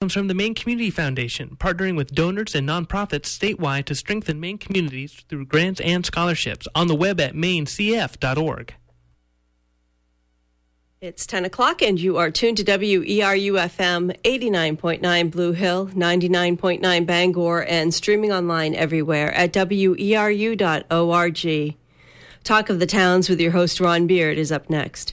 comes from the Maine Community Foundation, partnering with donors and nonprofits statewide to strengthen Maine communities through grants and scholarships on the web at mainecf.org. It's 10 o'clock, and you are tuned to WERUFM 89.9 Blue Hill, 99.9 Bangor, and streaming online everywhere at weru.org. Talk of the Towns with your host, Ron Beard, is up next.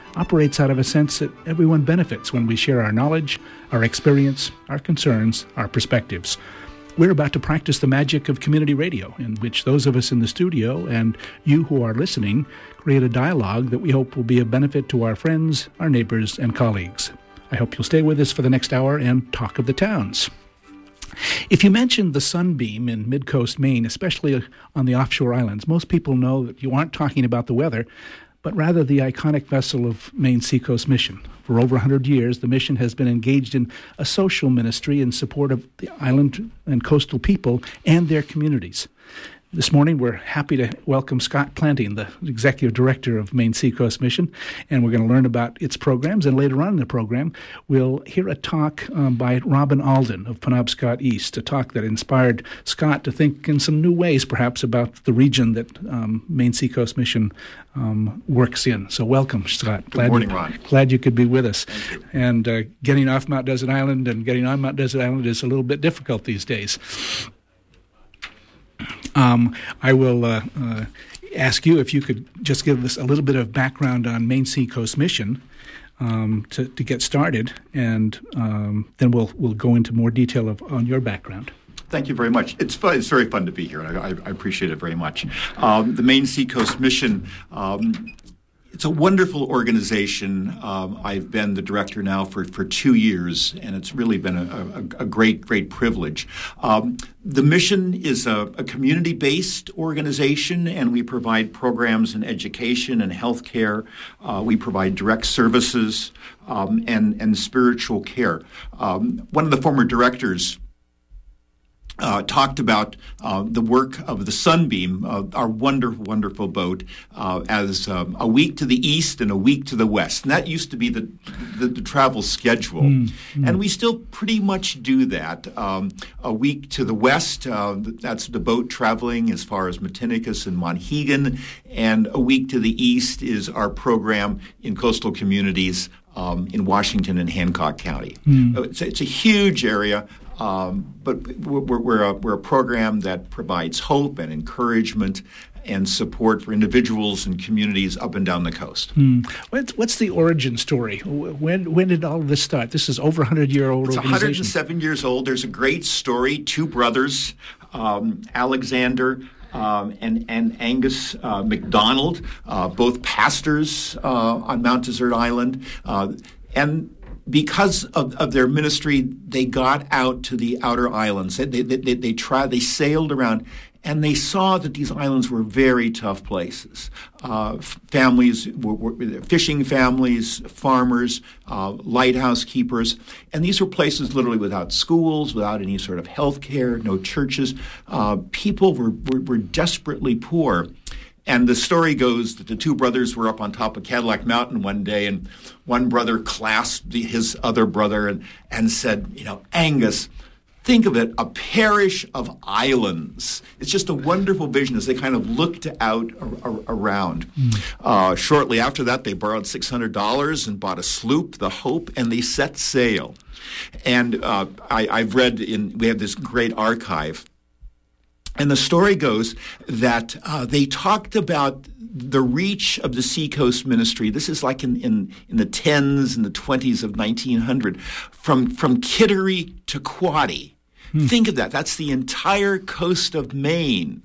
operates out of a sense that everyone benefits when we share our knowledge, our experience, our concerns, our perspectives. We're about to practice the magic of community radio, in which those of us in the studio and you who are listening create a dialogue that we hope will be of benefit to our friends, our neighbors, and colleagues. I hope you'll stay with us for the next hour and talk of the towns. If you mention the sunbeam in mid coast Maine, especially on the offshore islands, most people know that you aren't talking about the weather, but rather the iconic vessel of Maine Seacoast Mission. For over 100 years, the mission has been engaged in a social ministry in support of the island and coastal people and their communities. This morning, we're happy to welcome Scott Planting, the Executive Director of Maine Seacoast Mission, and we're going to learn about its programs. And later on in the program, we'll hear a talk um, by Robin Alden of Penobscot East, a talk that inspired Scott to think in some new ways, perhaps, about the region that um, Maine Seacoast Mission um, works in. So, welcome, Scott. Good glad morning, you, Ron. Glad you could be with us. And uh, getting off Mount Desert Island and getting on Mount Desert Island is a little bit difficult these days. Um, I will uh, uh, ask you if you could just give us a little bit of background on Maine Seacoast Mission. Um, to, to, get started, and um, then we'll we'll go into more detail of, on your background. Thank you very much. It's fun, it's very fun to be here, I, I appreciate it very much. Um, the Maine Seacoast Mission um, it's a wonderful organization. Um, I've been the director now for, for two years, and it's really been a, a, a great, great privilege. Um, the mission is a, a community based organization, and we provide programs in education and healthcare. Uh, we provide direct services um, and, and spiritual care. Um, one of the former directors uh, talked about uh, the work of the Sunbeam, uh, our wonderful, wonderful boat, uh, as um, a week to the east and a week to the west. And that used to be the, the, the travel schedule. Mm, mm. And we still pretty much do that. Um, a week to the west, uh, that's the boat traveling as far as Matinicus and Monhegan. And a week to the east is our program in coastal communities um, in Washington and Hancock County. Mm. It's, it's, a huge area. Um, but we're, we're, a, we're a program that provides hope and encouragement and support for individuals and communities up and down the coast. Hmm. What's, the origin story? When when did all of this start? This is over 100 year old. It's 107 years old. There's a great story. Two brothers, um, Alexander. Um, and, and Angus uh, McDonald, uh, both pastors uh, on Mount Desert Island. Uh, and because of, of their ministry, they got out to the outer islands. They, they, they, they tried, they sailed around, and they saw that these islands were very tough places. Uh, families, were, were, fishing families, farmers, uh, lighthouse keepers, and these were places literally without schools, without any sort of health care, no churches. Uh, people were, were, were desperately poor. And the story goes that the two brothers were up on top of Cadillac Mountain one day, and one brother clasped his other brother and, and said, You know, Angus, think of it a parish of islands. It's just a wonderful vision as they kind of looked out around. Mm. Uh, shortly after that, they borrowed $600 and bought a sloop, the Hope, and they set sail. And uh, I, I've read in, we have this great archive and the story goes that uh, they talked about the reach of the Seacoast Ministry. This is like in, in, in the 10s and the 20s of 1900, from, from Kittery to Quoddy. Hmm. Think of that. That's the entire coast of Maine.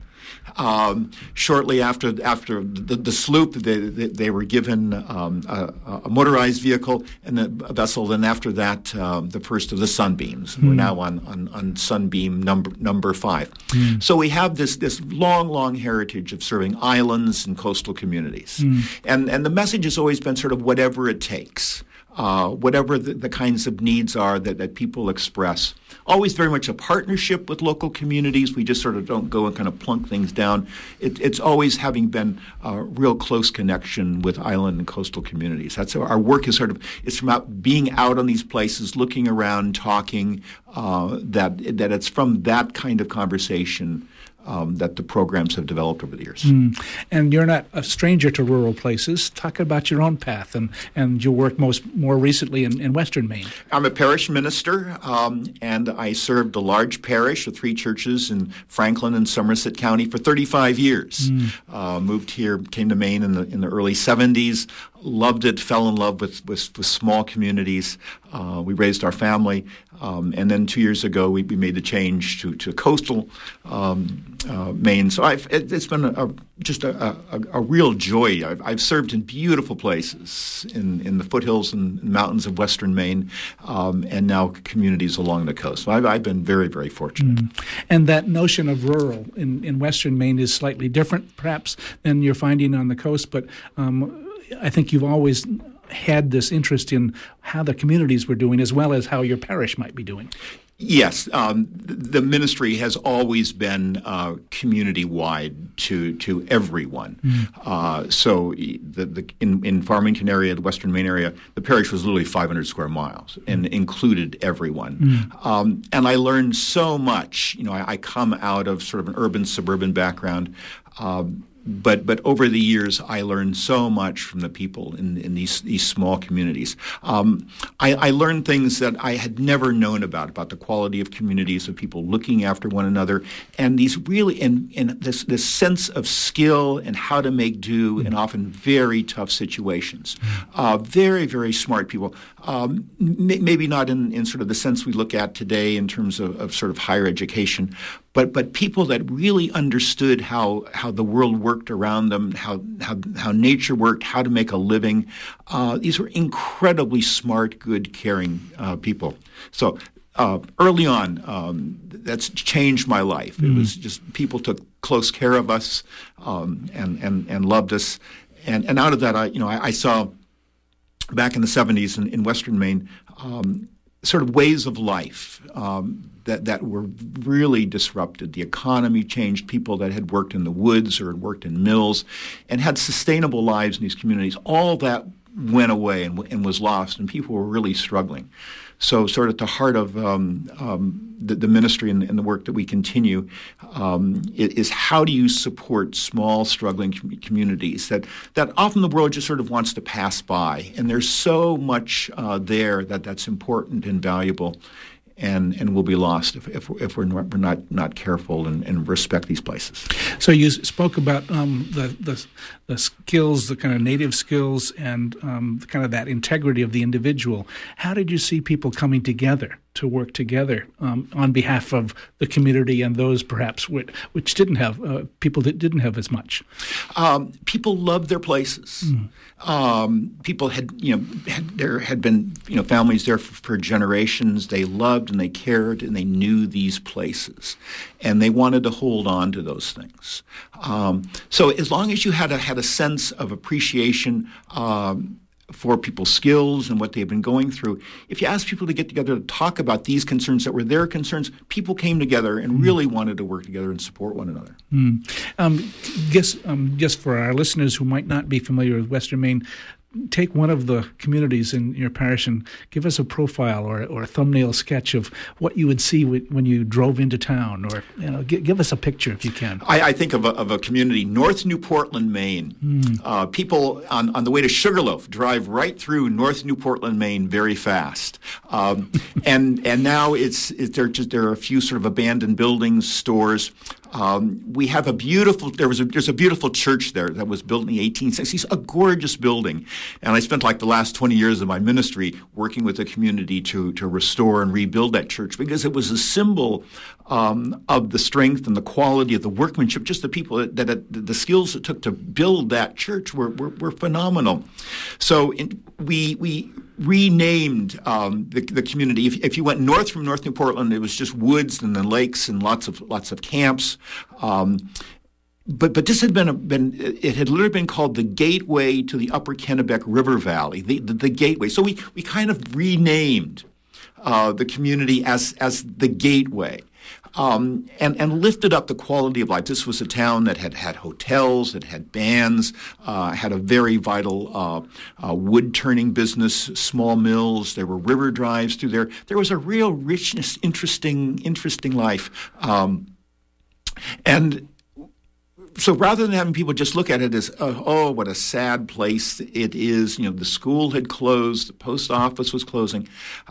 Um, shortly after after the, the sloop, they, they, they, were given um, a, a, motorized vehicle and a, vessel. Then after that, um, the first of the Sunbeams. Mm. We're now on, on, on Sunbeam number number five. Mm. So we have this this long long heritage of serving islands and coastal communities, mm. and and the message has always been sort of whatever it takes uh, whatever the, the, kinds of needs are that, that people express. Always very much a partnership with local communities. We just sort of don't go and kind of plunk things down. It, it's always having been a real close connection with island and coastal communities. That's our work is sort of it's from out, being out on these places, looking around, talking. Uh, that that it's from that kind of conversation um, that the programs have developed over the years. Mm. And you're not a stranger to rural places. Talk about your own path and, and your work most more recently in, in Western Maine. I'm a parish minister, um, and I served a large parish of three churches in Franklin and Somerset County for 35 years. Mm. Uh, moved here, came to Maine in the in the early 70s loved it, fell in love with, with, with small communities. Uh, we raised our family. Um, and then two years ago, we, we made the change to, to coastal um, uh, Maine. So I've, it, has been a, a, just a, a, a, real joy. I've, I've, served in beautiful places in, in the foothills and mountains of western Maine, um, and now communities along the coast. So I've, I've been very, very fortunate. Mm. And that notion of rural in, in western Maine is slightly different, perhaps, than you're finding on the coast, but um, I think you've always had this interest in how the communities were doing as well as how your parish might be doing. Yes, um, the ministry has always been uh, community-wide to to everyone. Mm. Uh, so the, the in, in, Farmington area, the Western Maine area, the parish was literally 500 square miles and mm. included everyone. Mm. Um, and I learned so much. You know, I, I, come out of sort of an urban suburban background. Um, but but over the years, I learned so much from the people in, in these these small communities. Um, I, I, learned things that I had never known about about the quality of communities of people looking after one another, and these really and, and this this sense of skill and how to make do in often very tough situations. Uh, very very smart people. Um, m- maybe not in, in sort of the sense we look at today in terms of, of sort of higher education, but but people that really understood how how the world worked around them, how how, how nature worked, how to make a living. Uh, these were incredibly smart, good, caring uh, people. So. Uh, early on, um, that's changed my life. Mm-hmm. It was just people took close care of us um, and, and, and loved us. And, and out of that, I, you know, I, I saw back in the 70s in, in Western Maine, um, sort of ways of life um, that, that were really disrupted. The economy changed. People that had worked in the woods or had worked in mills and had sustainable lives in these communities, all that went away and, and was lost, and people were really struggling. So, sort of at the heart of um, um, the, the, ministry and, and, the work that we continue um, is how do you support small, struggling com- communities that, that often the world just sort of wants to pass by. And there's so much uh, there that that's important and valuable and and will be lost if, if, if we're, not, we're not not careful and, and respect these places. So you spoke about um, the, the the skills, the kind of native skills, and um, kind of that integrity of the individual. How did you see people coming together to work together um, on behalf of the community and those perhaps which, which didn't have uh, people that didn't have as much? Um, people loved their places. Mm. Um, people had you know had, there had been you know families there for, for, generations. They loved and they cared and they knew these places, and they wanted to hold on to those things. Um, so as long as you had a had a sense of appreciation. Um, for people's skills and what they've been going through. If you ask people to get together to talk about these concerns that were their concerns, people came together and mm. really wanted to work together and support one another. Mm. Um, guess, um, just for our listeners who might not be familiar with Western Maine, take one of the communities in your parish and give us a profile or, or a thumbnail sketch of what you would see when you drove into town, or you know, g- give us a picture if you can. I, I think of a, of a, community, North New Portland, Maine. Mm. Uh, people on, on the way to Sugarloaf drive right through North New Portland, Maine, very fast, um, and and now it's it, there just there are a few sort of abandoned buildings, stores. Um, we have a beautiful. There was a there's a beautiful church there that was built in the 1860s. A gorgeous building, and I spent like the last 20 years of my ministry working with the community to to restore and rebuild that church because it was a symbol um, of the strength and the quality of the workmanship. Just the people that, that the skills it took to build that church were were, were phenomenal. So in, we we renamed um, the, the community. If, if, you went north from North New Portland, it was just woods and then lakes and lots of lots of camps. Um, but but this had been a, been it had literally been called the gateway to the Upper Kennebec River Valley, the the, the gateway. So we we kind of renamed uh, the community as as the gateway um, and, and lifted up the quality of life. This was a town that had had hotels, that had bands, uh, had a very vital uh, uh, wood turning business, small mills. There were river drives through there. There was a real richness, interesting, interesting life. Um, and so rather than having people just look at it as uh, oh what a sad place it is you know the school had closed the post office was closing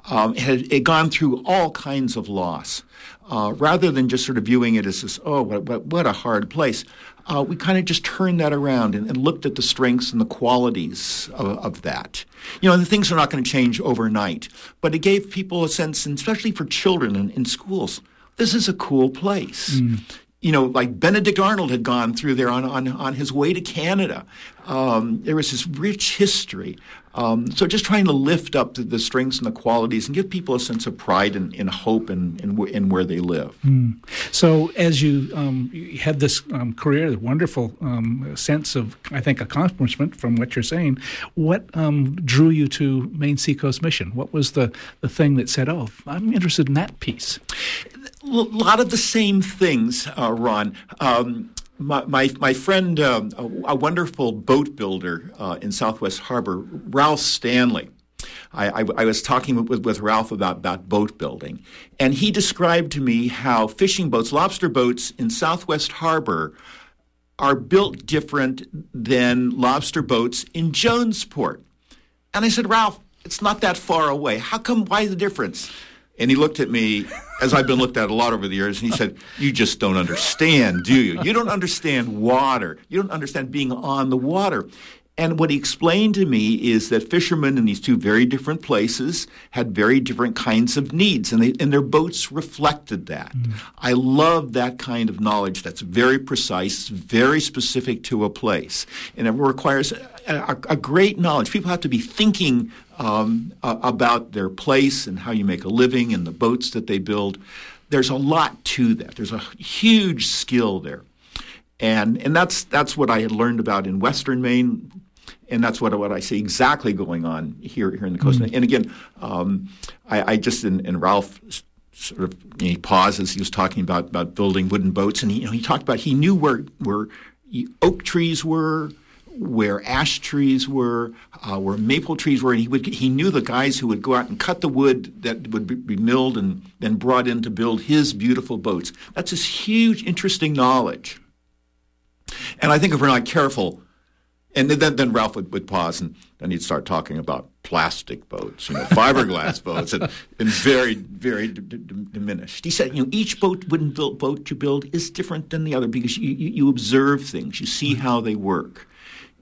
um, it had it gone through all kinds of loss uh, rather than just sort of viewing it as this, oh, what, what, what a hard place, uh, we kind of just turned that around and, and, looked at the strengths and the qualities of, of that. You know, the things are not going to change overnight, but it gave people a sense, and especially for children in, in schools, this is a cool place. Mm you know, like Benedict Arnold had gone through there on, on, on his way to Canada. Um, there was this rich history. Um, so just trying to lift up the, the, strengths and the qualities and give people a sense of pride and, and hope in, in, in, where they live. Mm. So as you, um, you had this um, career, the wonderful um, sense of, I think, accomplishment from what you're saying, what um, drew you to Maine Seacoast Mission? What was the, the thing that said, oh, I'm interested in that piece? A lot of the same things, uh, Ron. Um, my, my, my, friend, um, a, a, wonderful boat builder uh, in Southwest Harbor, Ralph Stanley. I, I, I was talking with, with Ralph about, about boat building, and he described to me how fishing boats, lobster boats in Southwest Harbor, are built different than lobster boats in Jonesport. And I said, Ralph, it's not that far away. How come? Why the difference? And he looked at me, as I've been looked at a lot over the years, and he said, You just don't understand, do you? You don't understand water. You don't understand being on the water. And what he explained to me is that fishermen in these two very different places had very different kinds of needs, and, they, and their boats reflected that. Mm. I love that kind of knowledge that's very precise, very specific to a place. And it requires a, a, a great knowledge. People have to be thinking um, about their place and how you make a living and the boats that they build. There's a lot to that. There's a huge skill there. And, and that's, that's what I had learned about in Western Maine, and that's what, what I see exactly going on here, here in the coast. Mm-hmm. And again, um, I, I, just, and, and Ralph sort of, you know, he pauses, he was talking about, about building wooden boats, and he, you know, he talked about, he knew where, where oak trees were, where ash trees were, uh, where maple trees were, and he would he knew the guys who would go out and cut the wood that would be, be milled and then brought in to build his beautiful boats. That's this huge, interesting knowledge. And I think if we're not careful, and then, then Ralph would, would pause and then he'd start talking about plastic boats, you know, fiberglass boats, and, and very, very d- d- diminished. He said, you know, each boat wooden built boat you build is different than the other because you, you, you observe things, you see how they work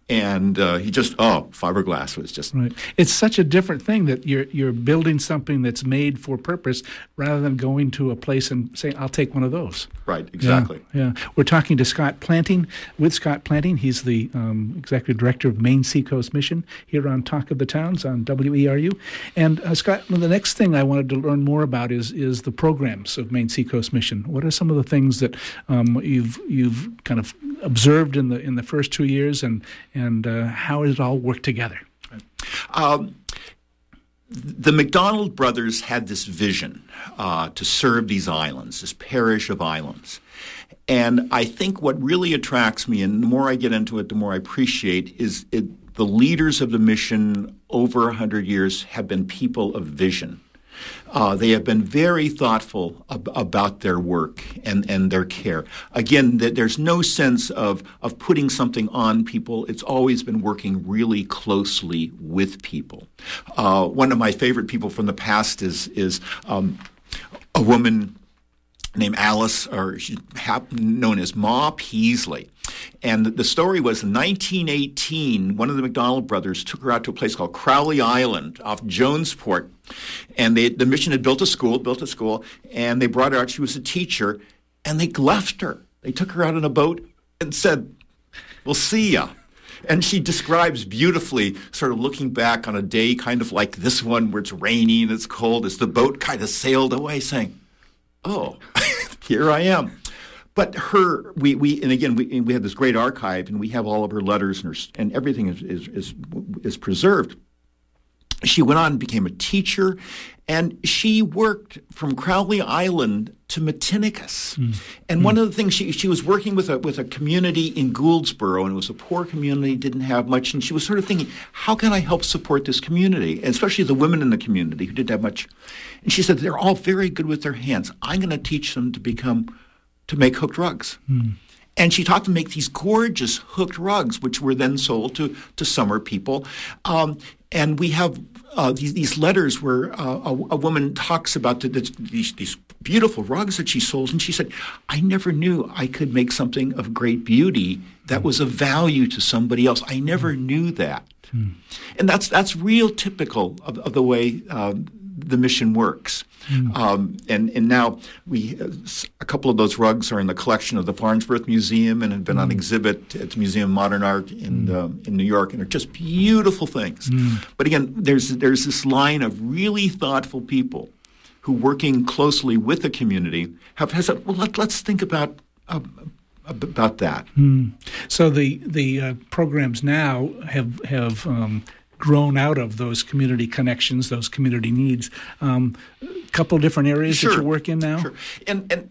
and uh, he just oh fiberglass was just right. It's such a different thing that you're you're building something that's made for purpose rather than going to a place and saying I'll take one of those. Right, exactly. Yeah, yeah. we're talking to Scott Planting with Scott Planting. He's the um, executive director of Maine Seacoast Mission here on Talk of the Towns on WERU. And uh, Scott, the next thing I wanted to learn more about is is the programs of Maine Seacoast Mission. What are some of the things that um, you've you've kind of observed in the in the first two years and and uh, how it all work together? Um, the McDonald brothers had this vision uh, to serve these islands, this parish of islands. And I think what really attracts me, and the more I get into it, the more I appreciate, is it, the leaders of the mission over 100 years have been people of vision. Uh, they have been very thoughtful ab- about their work and, and their care. Again, th- there's no sense of, of putting something on people. It's always been working really closely with people. Uh, one of my favorite people from the past is, is um, a woman named Alice, or known as Ma Peasley. And the story was in 1918, one of the McDonald brothers took her out to a place called Crowley Island off Jonesport. And they, the mission had built a school, built a school, and they brought her out. She was a teacher, and they left her. They took her out on a boat and said, We'll see ya. And she describes beautifully, sort of looking back on a day kind of like this one where it's rainy and it's cold, as the boat kind of sailed away, saying, Oh, here I am. But her, we, we and again, we, we have this great archive, and we have all of her letters and, her, and everything is, is, is, is preserved. She went on and became a teacher, and she worked from Crowley Island to Matinicus. Mm. And mm. one of the things she she was working with a with a community in Gouldsboro, and it was a poor community, didn't have much, and she was sort of thinking, how can I help support this community, and especially the women in the community who didn't have much. And she said they're all very good with their hands. I'm going to teach them to become to make hooked rugs. Mm. And she taught them to make these gorgeous hooked rugs, which were then sold to, to summer people. Um, and we have uh, these, these, letters where uh, a, a, woman talks about the, the, these, these, beautiful rugs that she sold, and she said, "I never knew I could make something of great beauty that was of value to somebody else. I never knew that." Mm. And that's that's real typical of, of the way uh, the mission works. Mm. Um, and and now we a couple of those rugs are in the collection of the Farnsworth Museum and have been mm. on exhibit at the Museum of Modern Art in mm. uh, in New York, and are just beautiful things. Mm. But again, there's there's this line of really thoughtful people who, working closely with the community, have has a, well. Let, us think about. Uh, about that. Mm. So the the uh, programs now have have um, grown out of those community connections, those community needs. Um, a couple different areas sure. that you work in now. Sure. And and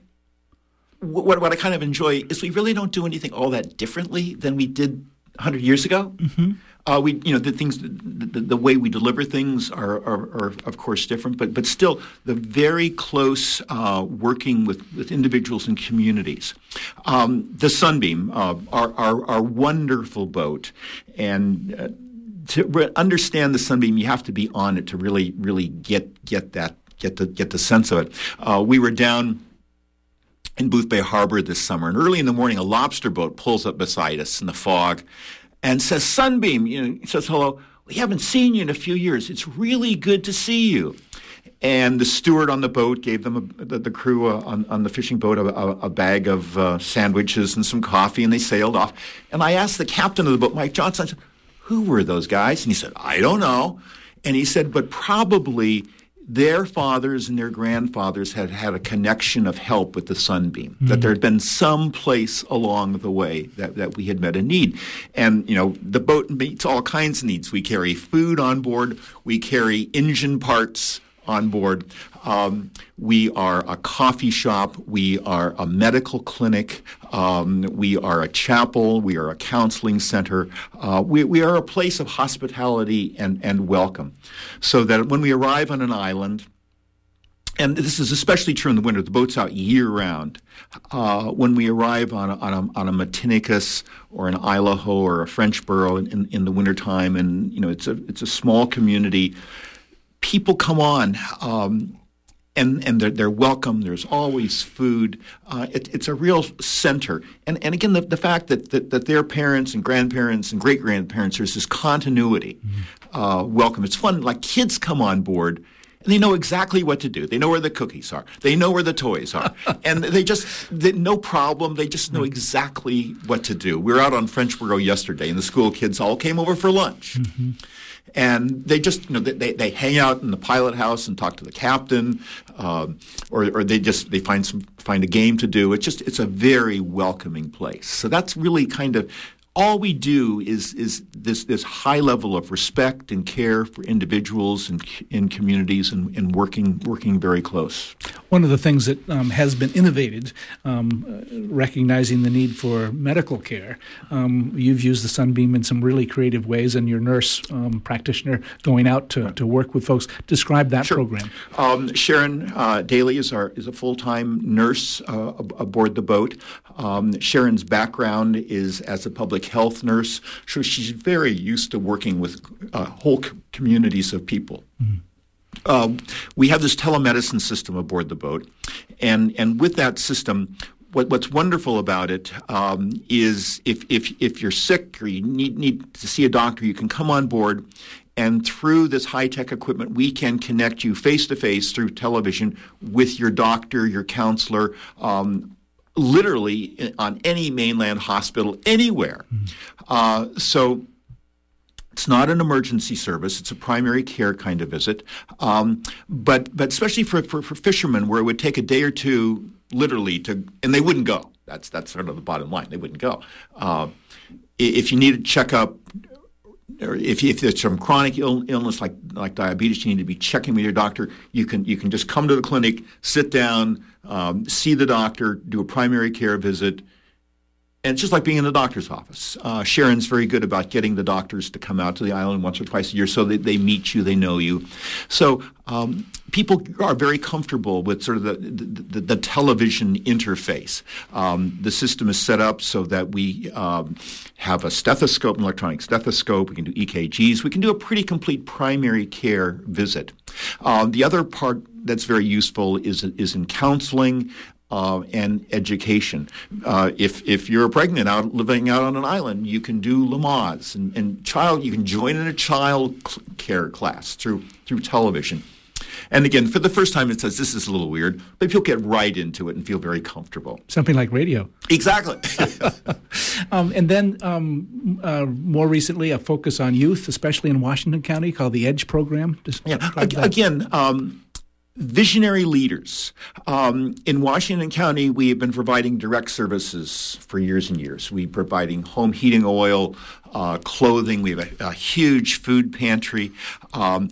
what what I kind of enjoy is we really don't do anything all that differently than we did 100 years ago. Mm-hmm. Uh, we, you know, the things, the, the, the way we deliver things are, are, are, of course, different, but but still, the very close uh, working with, with individuals and communities. Um, the Sunbeam, uh, our, our, our wonderful boat, and uh, to understand the sunbeam, you have to be on it to really, really get get that get the get the sense of it. Uh, we were down in Boothbay Harbor this summer, and early in the morning, a lobster boat pulls up beside us in the fog, and says, "Sunbeam," you know, says hello. We haven't seen you in a few years. It's really good to see you. And the steward on the boat gave them a, the, the, crew uh, on, on the fishing boat a, a, a bag of uh, sandwiches and some coffee, and they sailed off. And I asked the captain of the boat, Mike Johnson, who were those guys? And he said, I don't know. And he said, but probably their fathers and their grandfathers had had a connection of help with the sunbeam mm-hmm. that there had been some place along the way that, that we had met a need and you know the boat meets all kinds of needs we carry food on board we carry engine parts on board. Um, we are a coffee shop. We are a medical clinic. Um, we are a chapel. We are a counseling center. Uh, we, we are a place of hospitality and, and welcome. So that when we arrive on an island, and this is especially true in the winter. The boat's out year round. Uh, when we arrive on a, on a, on a Matinicus or an Isle au Haut or a Frenchboro in, in, in the wintertime, and you know it's a it's a small community people come on. Um, and and they're, they're welcome. There's always food. Uh, it, it's a real center. And and again, the, the fact that, that, that their parents and grandparents and great grandparents there's this continuity. Mm-hmm. Uh, welcome. It's fun. Like kids come on board. And they know exactly what to do. They know where the cookies are. They know where the toys are, and they just they, no problem. They just know mm-hmm. exactly what to do. We were out on Frenchboro yesterday, and the school kids all came over for lunch. Mm-hmm and they just you know they, they hang out in the pilot house and talk to the captain, um, or or they just they find some find a game to do. It's just it's a very welcoming place. So that's really kind of all we do is is this this high level of respect and care for individuals and in communities and, and working working very close. One of the things that um, has been innovated, um, uh, recognizing the need for medical care, um, you've used the Sunbeam in some really creative ways, and your nurse um, practitioner going out to, to work with folks. Describe that sure. program. Um, Sharon uh, Daly is our is a full time nurse uh, aboard the boat. Um, Sharon's background is as a public health nurse, so she's very used to working with uh, whole communities of people. Mm-hmm. uh, we have this telemedicine system aboard the boat, and and with that system, what, what's wonderful about it um, is if, if, if you're sick or you need, need to see a doctor, you can come on board. And through this high tech equipment, we can connect you face to face through television with your doctor, your counselor, um, literally on any mainland hospital anywhere. Mm-hmm. Uh, so it's not an emergency service. It's a primary care kind of visit. Um, but, but especially for, for, for fishermen, where it would take a day or two literally to, and they wouldn't go. That's that's sort of the bottom line. They wouldn't go. Uh, if you need a checkup, or if, if there's some chronic Ill, illness like like diabetes, you need to be checking with your doctor. You can you can just come to the clinic, sit down, um, see the doctor, do a primary care visit, and it's just like being in the doctor's office. Uh, Sharon's very good about getting the doctors to come out to the island once or twice a year so that they meet you, they know you. So um, people are very comfortable with sort of the, the, the television interface. Um, the system is set up so that we um, have a stethoscope, an electronic stethoscope. We can do EKGs. We can do a pretty complete primary care visit. Um, the other part that's very useful is is in counseling uh, and education. Uh, if if you're pregnant out living out on an island, you can do Lamaze and, and child. You can join in a child care class through through television. And again, for the first time, it says this is a little weird, but people get right into it and feel very comfortable. Something like radio. Exactly. um, and then um, uh, more recently, a focus on youth, especially in Washington County, called the EDGE program. yeah. Again. Um, visionary leaders. Um, in Washington County, we have been providing direct services for years and years. We're providing home heating oil, uh, clothing. We have a, a huge food pantry. Um,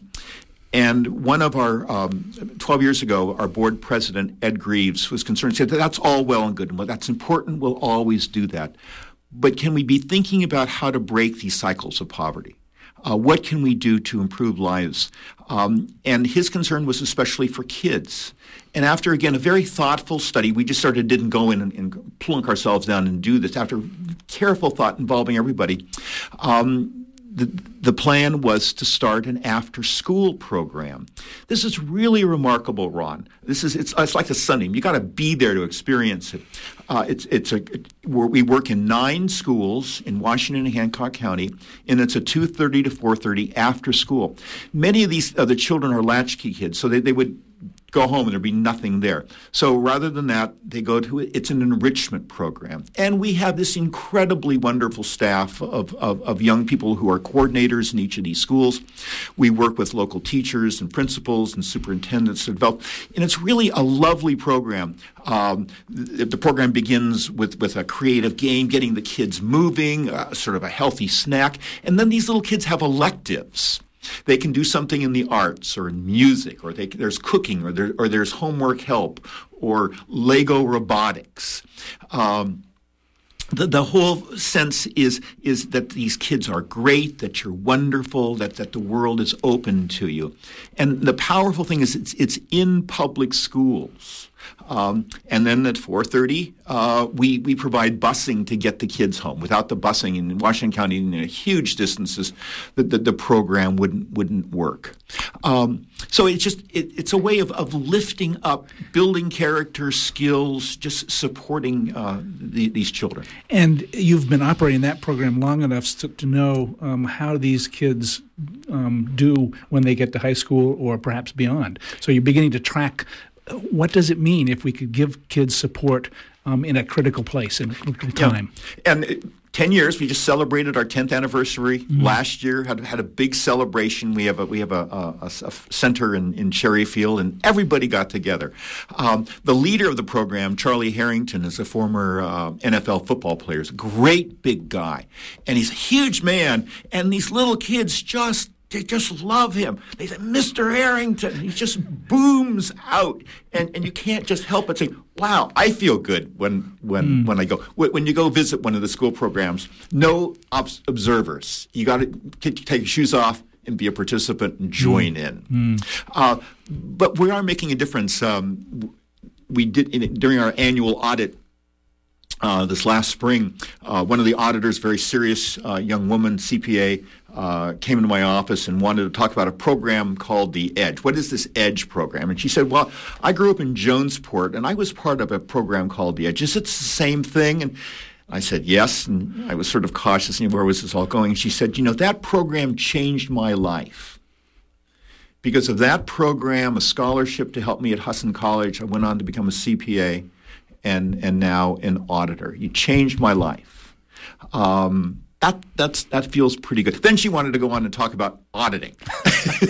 and one of our, um, 12 years ago, our board president, Ed Greaves, was concerned, said that that's all well and good, and that's important, we'll always do that. But can we be thinking about how to break these cycles of poverty? Uh, what can we do to improve lives? Um, and his concern was especially for kids. And after, again, a very thoughtful study, we just sort of didn't go in and, and plunk ourselves down and do this. After careful thought involving everybody, um, the, plan was to start an after school program. This is really remarkable, Ron. This is it's, it's like a Sunday. You got to be there to experience it. Uh, it's it's a it, we work in nine schools in Washington and Hancock County, and it's a two thirty to four thirty after school. Many of these uh, the children are latchkey kids, so they, they would go home and there'd be nothing there. So rather than that, they go to it's an enrichment program. And we have this incredibly wonderful staff of, of, of, young people who are coordinators in each of these schools. We work with local teachers and principals and superintendents to develop, and it's really a lovely program. Um, the, the, program begins with, with a creative game, getting the kids moving, uh, sort of a healthy snack, and then these little kids have electives. They can do something in the arts or in music, or they, there's cooking, or, there, or there's homework help, or Lego robotics. Um, the, the whole sense is is that these kids are great, that you're wonderful, that, that the world is open to you. And the powerful thing is it's, it's in public schools. Um, and then at 4:30, uh, we we provide busing to get the kids home. Without the busing in Washington County, in huge distances, the, the, the program wouldn't wouldn't work. Um, so it's just it, it's a way of, of lifting up, building character, skills, just supporting uh, the, these children. And you've been operating that program long enough to, to know um, how these kids um, do when they get to high school or perhaps beyond. So you're beginning to track what does it mean if we could give kids support um, in a critical place in a critical time? Yeah. And it, 10 years we just celebrated our 10th anniversary mm-hmm. last year had, had a big celebration we have a we have a, a, a center in, in cherryfield and everybody got together um, the leader of the program charlie harrington is a former uh, nfl football player he's a great big guy and he's a huge man and these little kids just they just love him. They say, Mr. Harrington. He just booms out. And, and you can't just help but say, wow, I feel good when, when, mm. when I go. When you go visit one of the school programs, no obs- observers. You got to take your shoes off and be a participant and join mm. in. Mm. Uh, but we are making a difference. Um, we did in, during our annual audit uh, this last spring, uh, one of the auditors, very serious uh, young woman, CPA, uh, came into my office and wanted to talk about a program called the Edge. What is this Edge program? And she said, Well, I grew up in Jonesport and I was part of a program called the Edge. Is it the same thing? And I said, Yes. And I was sort of cautious. Know, where was this all going? And she said, You know, that program changed my life. Because of that program, a scholarship to help me at Husson College, I went on to become a CPA and, and now an auditor. You changed my life. Um, that that's that feels pretty good. Then she wanted to go on and talk about auditing.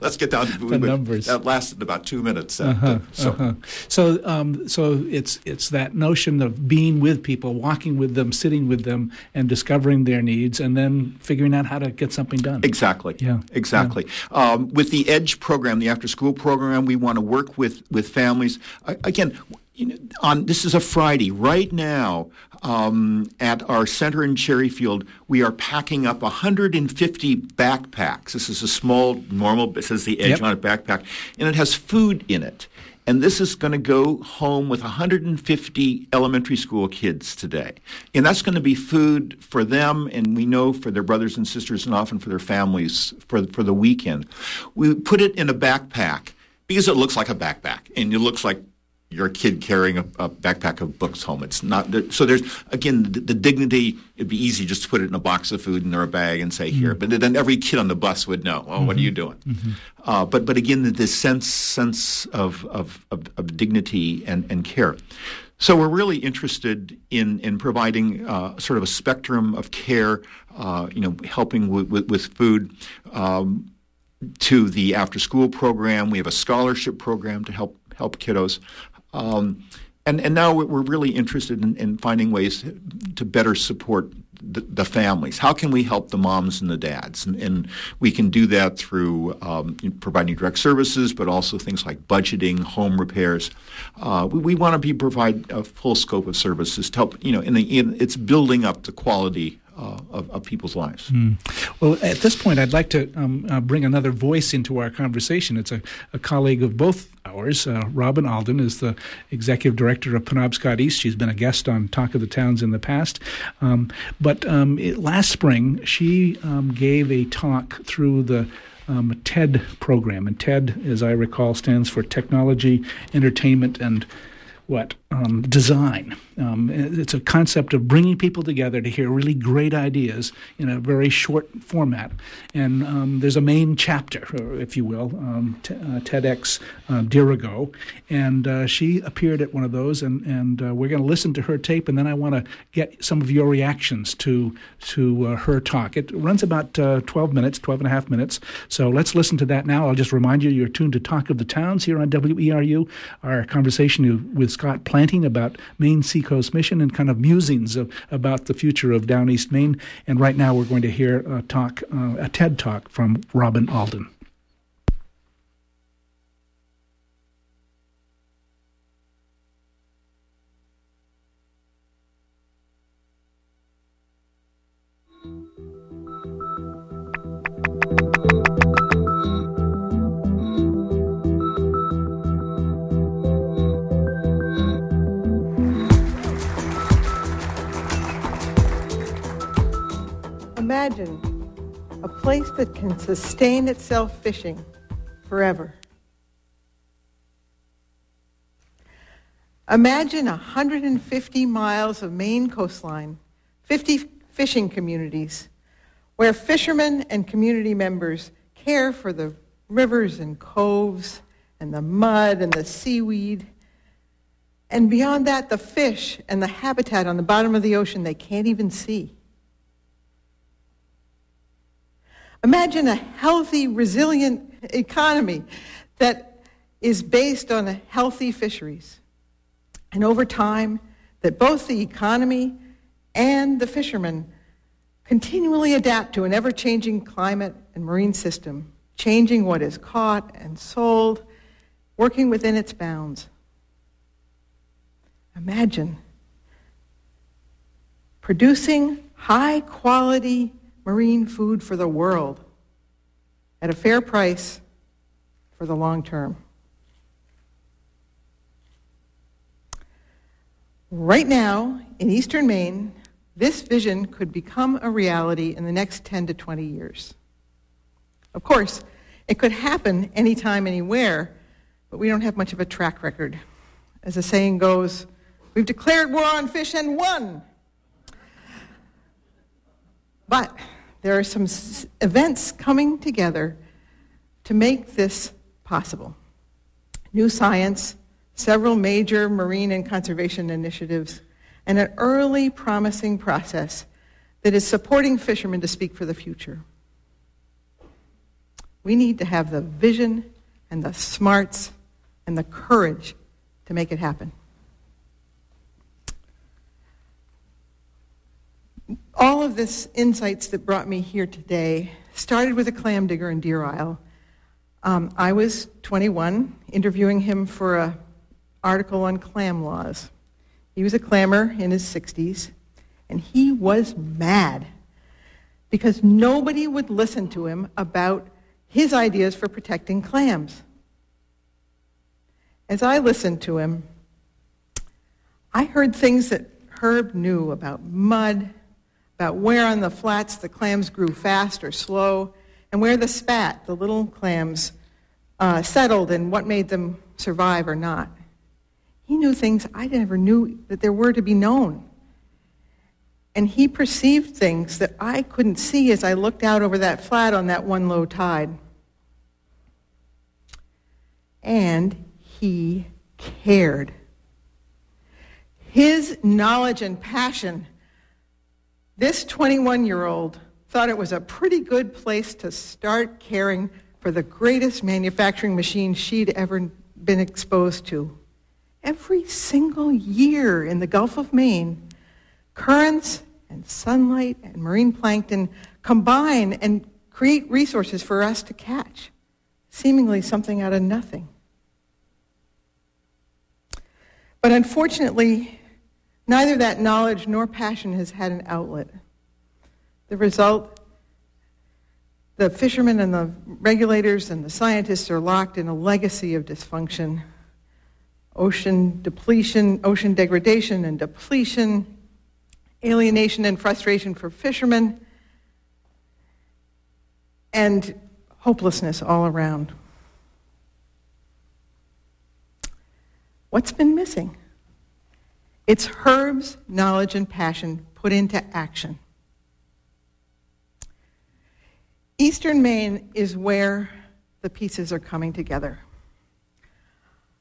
Let's get down to the numbers. That lasted about two minutes. Uh, uh-huh, so, uh-huh. so, um, so it's it's that notion of being with people, walking with them, sitting with them, and discovering their needs, and then figuring out how to get something done. Exactly. Yeah. Exactly. Yeah. Um, with the Edge program, the after school program, we want to work with with families. Again, you know, on this is a Friday. Right now, um, at our center in Cherryfield, we are packing up 150 backpacks. This is a small, normal. It says the edge yep. on a backpack, and it has food in it. And this is going to go home with 150 elementary school kids today. And that's going to be food for them, and we know for their brothers and sisters, and often for their families for, for the weekend. We put it in a backpack because it looks like a backpack, and it looks like your kid carrying a, a, backpack of books home. It's not so. There's again the, the, dignity. It'd be easy just to put it in a box of food or a bag and say here. Mm-hmm. But then every kid on the bus would know. Oh, mm-hmm. what are you mm-hmm. doing? Mm-hmm. Uh, but but again, this sense sense of of, of, of dignity and, and care. So we're really interested in in providing uh, sort of a spectrum of care. Uh, you know, helping with, with, with food. Um, to the after school program. We have a scholarship program to help help kiddos. Um, and, and now we're really interested in, in finding ways to better support the, the, families. How can we help the moms and the dads? And, and we can do that through um, providing direct services, but also things like budgeting, home repairs. Uh, we, we want to be provide a full scope of services to help. You know, in, the, in it's building up the quality uh, of, of, people's lives. Mm. Well, at this point, I'd like to um, uh, bring another voice into our conversation. It's a, a colleague of both ours. Uh, Robin Alden is the executive director of Penobscot East. She's been a guest on Talk of the Towns in the past. Um, but um, it, last spring, she um, gave a talk through the um, TED program. And TED, as I recall, stands for Technology, Entertainment, and what um, design. Um, it's a concept of bringing people together to hear really great ideas in a very short format. And um, there's a Maine chapter, if you will, um, t- uh, TEDx uh, Dirigo, and uh, she appeared at one of those. And and uh, we're going to listen to her tape, and then I want to get some of your reactions to to uh, her talk. It runs about uh, 12 minutes, 12 and a half minutes. So let's listen to that now. I'll just remind you, you're tuned to Talk of the Towns here on WERU. Our conversation with Scott Planting about Maine Seacoast Mission and kind of musings of, about the future of Down East Maine. And right now we're going to hear a talk, uh, a TED talk from Robin Alden. Sustain itself fishing forever. Imagine 150 miles of Maine coastline, 50 fishing communities, where fishermen and community members care for the rivers and coves and the mud and the seaweed. And beyond that, the fish and the habitat on the bottom of the ocean they can't even see. Imagine a healthy, resilient economy that is based on healthy fisheries. And over time, that both the economy and the fishermen continually adapt to an ever changing climate and marine system, changing what is caught and sold, working within its bounds. Imagine producing high quality marine food for the world at a fair price for the long term. Right now, in eastern Maine, this vision could become a reality in the next 10 to 20 years. Of course, it could happen anytime, anywhere, but we don't have much of a track record. As the saying goes, we've declared war on fish and won. But there are some events coming together to make this possible. New science, several major marine and conservation initiatives, and an early promising process that is supporting fishermen to speak for the future. We need to have the vision and the smarts and the courage to make it happen. All of this insights that brought me here today started with a clam digger in Deer Isle. Um, I was 21, interviewing him for an article on clam laws. He was a clammer in his 60s, and he was mad because nobody would listen to him about his ideas for protecting clams. As I listened to him, I heard things that Herb knew about mud, about where on the flats the clams grew fast or slow, and where the spat, the little clams, uh, settled and what made them survive or not. He knew things I never knew that there were to be known. And he perceived things that I couldn't see as I looked out over that flat on that one low tide. And he cared. His knowledge and passion, this 21 year old thought it was a pretty good place to start caring for the greatest manufacturing machine she'd ever been exposed to. Every single year in the Gulf of Maine, currents and sunlight and marine plankton combine and create resources for us to catch, seemingly something out of nothing. But unfortunately, neither that knowledge nor passion has had an outlet. The result the fishermen and the regulators and the scientists are locked in a legacy of dysfunction ocean depletion, ocean degradation and depletion, alienation and frustration for fishermen, and hopelessness all around. What's been missing? It's Herb's knowledge and passion put into action. Eastern Maine is where the pieces are coming together.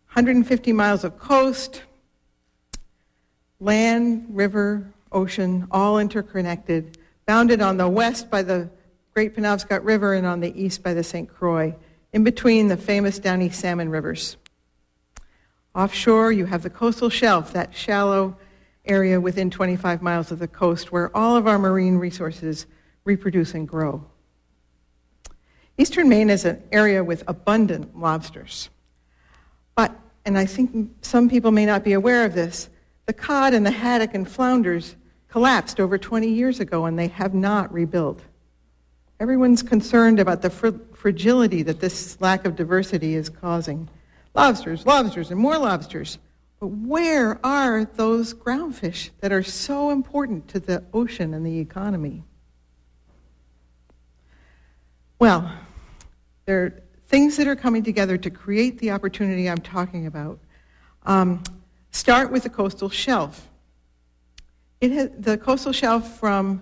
150 miles of coast, land, river, ocean, all interconnected, bounded on the west by the Great Penobscot River and on the east by the St. Croix, in between the famous Downeast Salmon rivers. Offshore, you have the coastal shelf, that shallow area within 25 miles of the coast where all of our marine resources reproduce and grow. Eastern Maine is an area with abundant lobsters. But and I think some people may not be aware of this, the cod and the haddock and flounders collapsed over 20 years ago and they have not rebuilt. Everyone's concerned about the fr- fragility that this lack of diversity is causing. Lobsters, lobsters, and more lobsters. But where are those groundfish that are so important to the ocean and the economy? Well, there are things that are coming together to create the opportunity I'm talking about. Um, start with the coastal shelf. It has, the coastal shelf from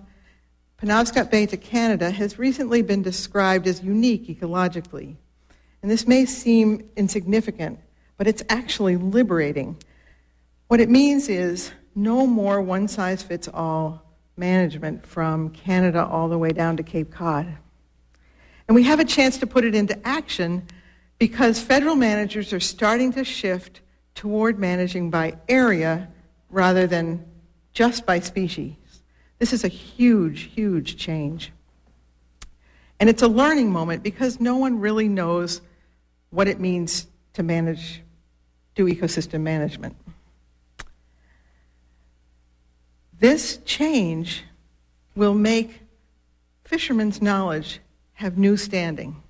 Penobscot Bay to Canada has recently been described as unique ecologically. And this may seem insignificant, but it's actually liberating. What it means is no more one size fits all management from Canada all the way down to Cape Cod. And we have a chance to put it into action because federal managers are starting to shift toward managing by area rather than just by species. This is a huge, huge change. And it's a learning moment because no one really knows what it means to manage, do ecosystem management. This change will make fishermen's knowledge have new standing.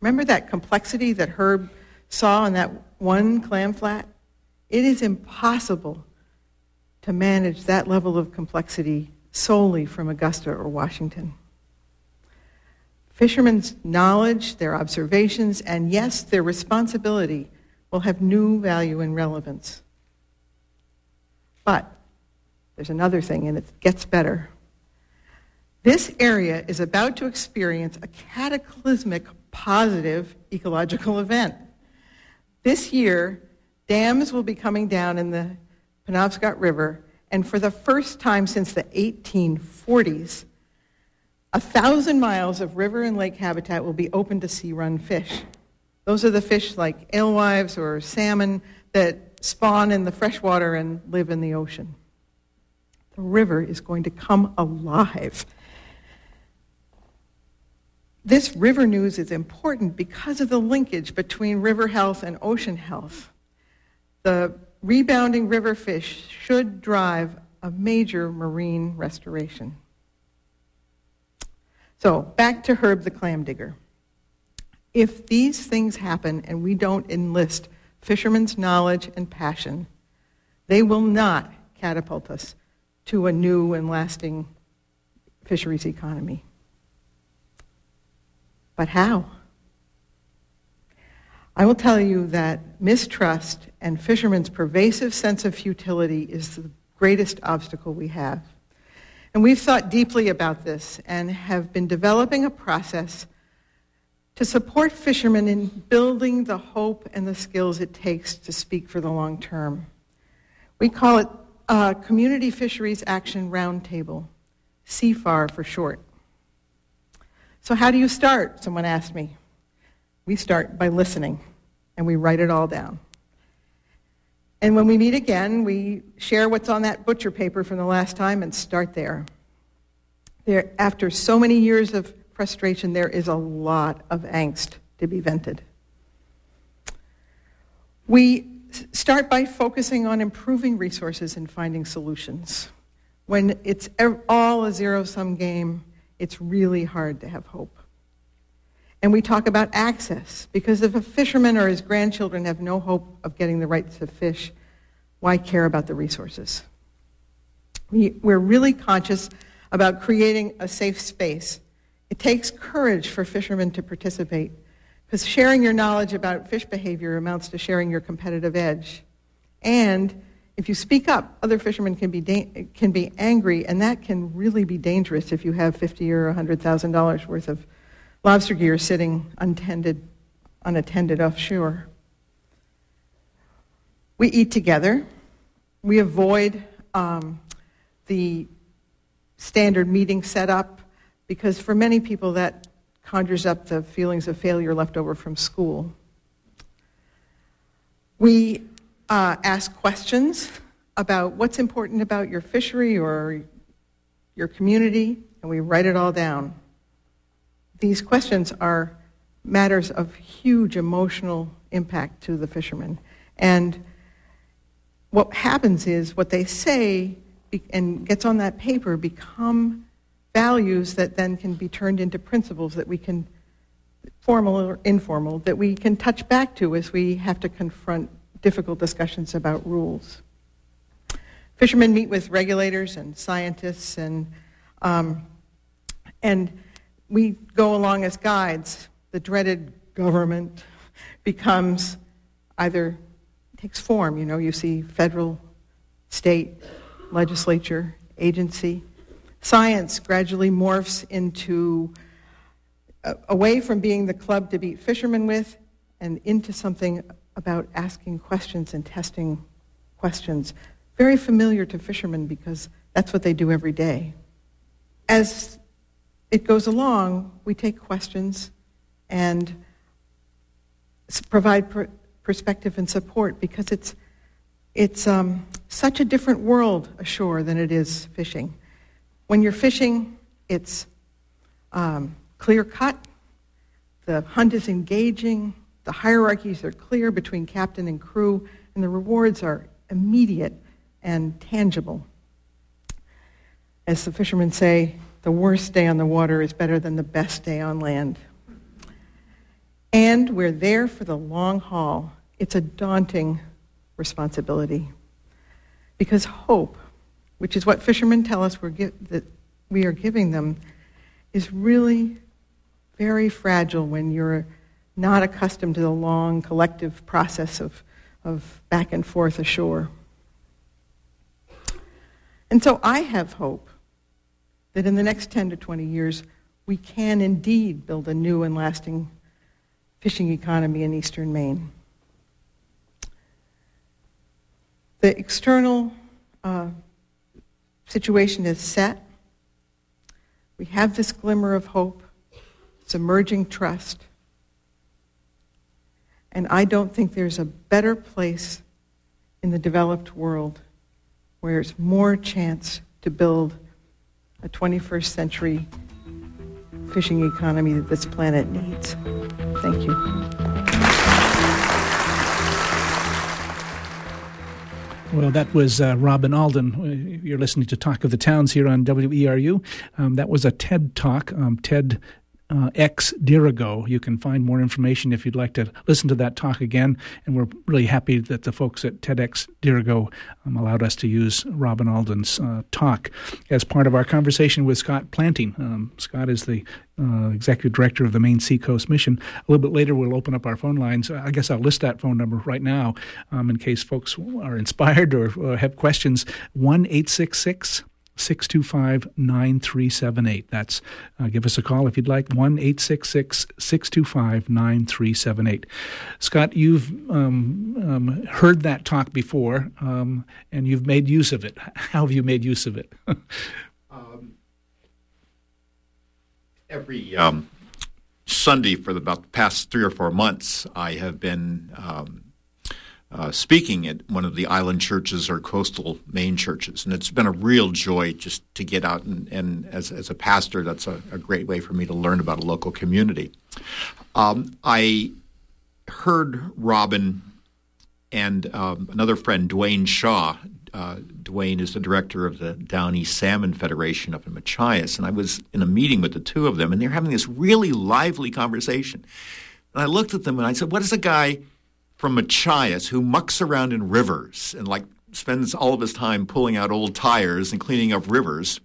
Remember that complexity that Herb saw on that one clam flat? It is impossible to manage that level of complexity solely from Augusta or Washington. Fishermen's knowledge, their observations, and yes, their responsibility will have new value and relevance. But there's another thing, and it gets better. This area is about to experience a cataclysmic positive ecological event. This year, dams will be coming down in the Penobscot River, and for the first time since the 1840s, a thousand miles of river and lake habitat will be open to sea run fish. Those are the fish like alewives or salmon that spawn in the freshwater and live in the ocean. The river is going to come alive. This river news is important because of the linkage between river health and ocean health. The rebounding river fish should drive a major marine restoration. So, back to Herb the clam digger. If these things happen and we don't enlist fishermen's knowledge and passion, they will not catapult us to a new and lasting fisheries economy. But how? I will tell you that mistrust and fishermen's pervasive sense of futility is the greatest obstacle we have. And we've thought deeply about this and have been developing a process to support fishermen in building the hope and the skills it takes to speak for the long term. We call it a Community Fisheries Action Roundtable, CFAR for short. So, how do you start? Someone asked me. We start by listening, and we write it all down. And when we meet again, we share what's on that butcher paper from the last time and start there. there. After so many years of frustration, there is a lot of angst to be vented. We start by focusing on improving resources and finding solutions. When it's all a zero sum game, it's really hard to have hope. And we talk about access, because if a fisherman or his grandchildren have no hope of getting the right to fish, why care about the resources? We, we're really conscious about creating a safe space. It takes courage for fishermen to participate, because sharing your knowledge about fish behavior amounts to sharing your competitive edge. And if you speak up, other fishermen can be, da- can be angry, and that can really be dangerous if you have fifty or $100,000 worth of lobster gear sitting untended, unattended offshore. We eat together. We avoid um, the standard meeting setup because for many people that conjures up the feelings of failure left over from school. We uh, ask questions about what's important about your fishery or your community, and we write it all down. These questions are matters of huge emotional impact to the fishermen. And what happens is what they say and gets on that paper become values that then can be turned into principles that we can, formal or informal, that we can touch back to as we have to confront difficult discussions about rules. Fishermen meet with regulators and scientists, and, um, and we go along as guides. The dreaded government becomes either takes form. You know, you see federal, state, legislature, agency. Science gradually morphs into uh, away from being the club to beat fishermen with and into something about asking questions and testing questions. Very familiar to fishermen because that's what they do every day. As it goes along, we take questions and provide per- perspective and support because it's, it's um, such a different world ashore than it is fishing. When you're fishing, it's um, clear cut, the hunt is engaging, the hierarchies are clear between captain and crew, and the rewards are immediate and tangible. As the fishermen say, the worst day on the water is better than the best day on land. And we're there for the long haul. It's a daunting responsibility because hope which is what fishermen tell us we're gi- that we are giving them, is really very fragile when you're not accustomed to the long collective process of, of back and forth ashore. And so I have hope that in the next 10 to 20 years, we can indeed build a new and lasting fishing economy in eastern Maine. The external uh, situation is set. We have this glimmer of hope, this emerging trust. And I don't think there's a better place in the developed world where there's more chance to build a 21st century fishing economy that this planet needs. Thank you. Well, that was uh, Robin Alden. You're listening to Talk of the Towns here on WERU. Um, that was a TED Talk. Um, TED uh, Dirigo. You can find more information if you'd like to listen to that talk again. And we're really happy that the folks at TEDx Dirigo um, allowed us to use Robin Alden's uh, talk as part of our conversation with Scott Planting. Um, Scott is the uh, executive director of the Maine Seacoast Mission. A little bit later, we'll open up our phone lines. I guess I'll list that phone number right now um, in case folks are inspired or, or have questions. 1 866 625 9378. That's, uh, give us a call if you'd like, 1 866 625 9378. Scott, you've um, um, heard that talk before um, and you've made use of it. How have you made use of it? Um, every um, Sunday for about the past three or four months, I have been um, uh, speaking at one of the island churches or coastal Maine churches. And it's been a real joy just to get out and, and as, as a pastor, that's a, a, great way for me to learn about a local community. Um, I heard Robin and um, another friend, Dwayne Shaw. Uh, Dwayne is the director of the Down East Salmon Federation up in Machias, and I was in a meeting with the two of them, and they're having this really lively conversation. And I looked at them and I said, "What is a guy?" From Machias who mucks around in rivers and like spends all of his time pulling out old tires and cleaning up rivers.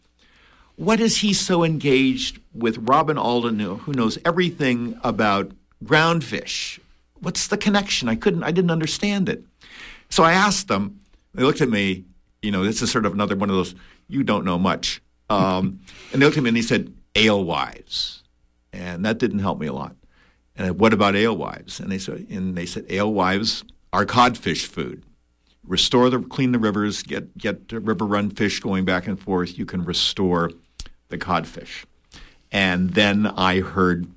What is he so engaged with Robin Alden, who knows everything about groundfish? What's the connection? I couldn't, I didn't understand it. So I asked them. They looked at me. You know, this is sort of another one of those you don't know much. Um, and they looked at me and he said, "Alewives," and that didn't help me a lot. And I, what about alewives? And they said, and they said, alewives are codfish food. Restore the, clean the rivers, get get river run fish going back and forth. You can restore the codfish. And then I heard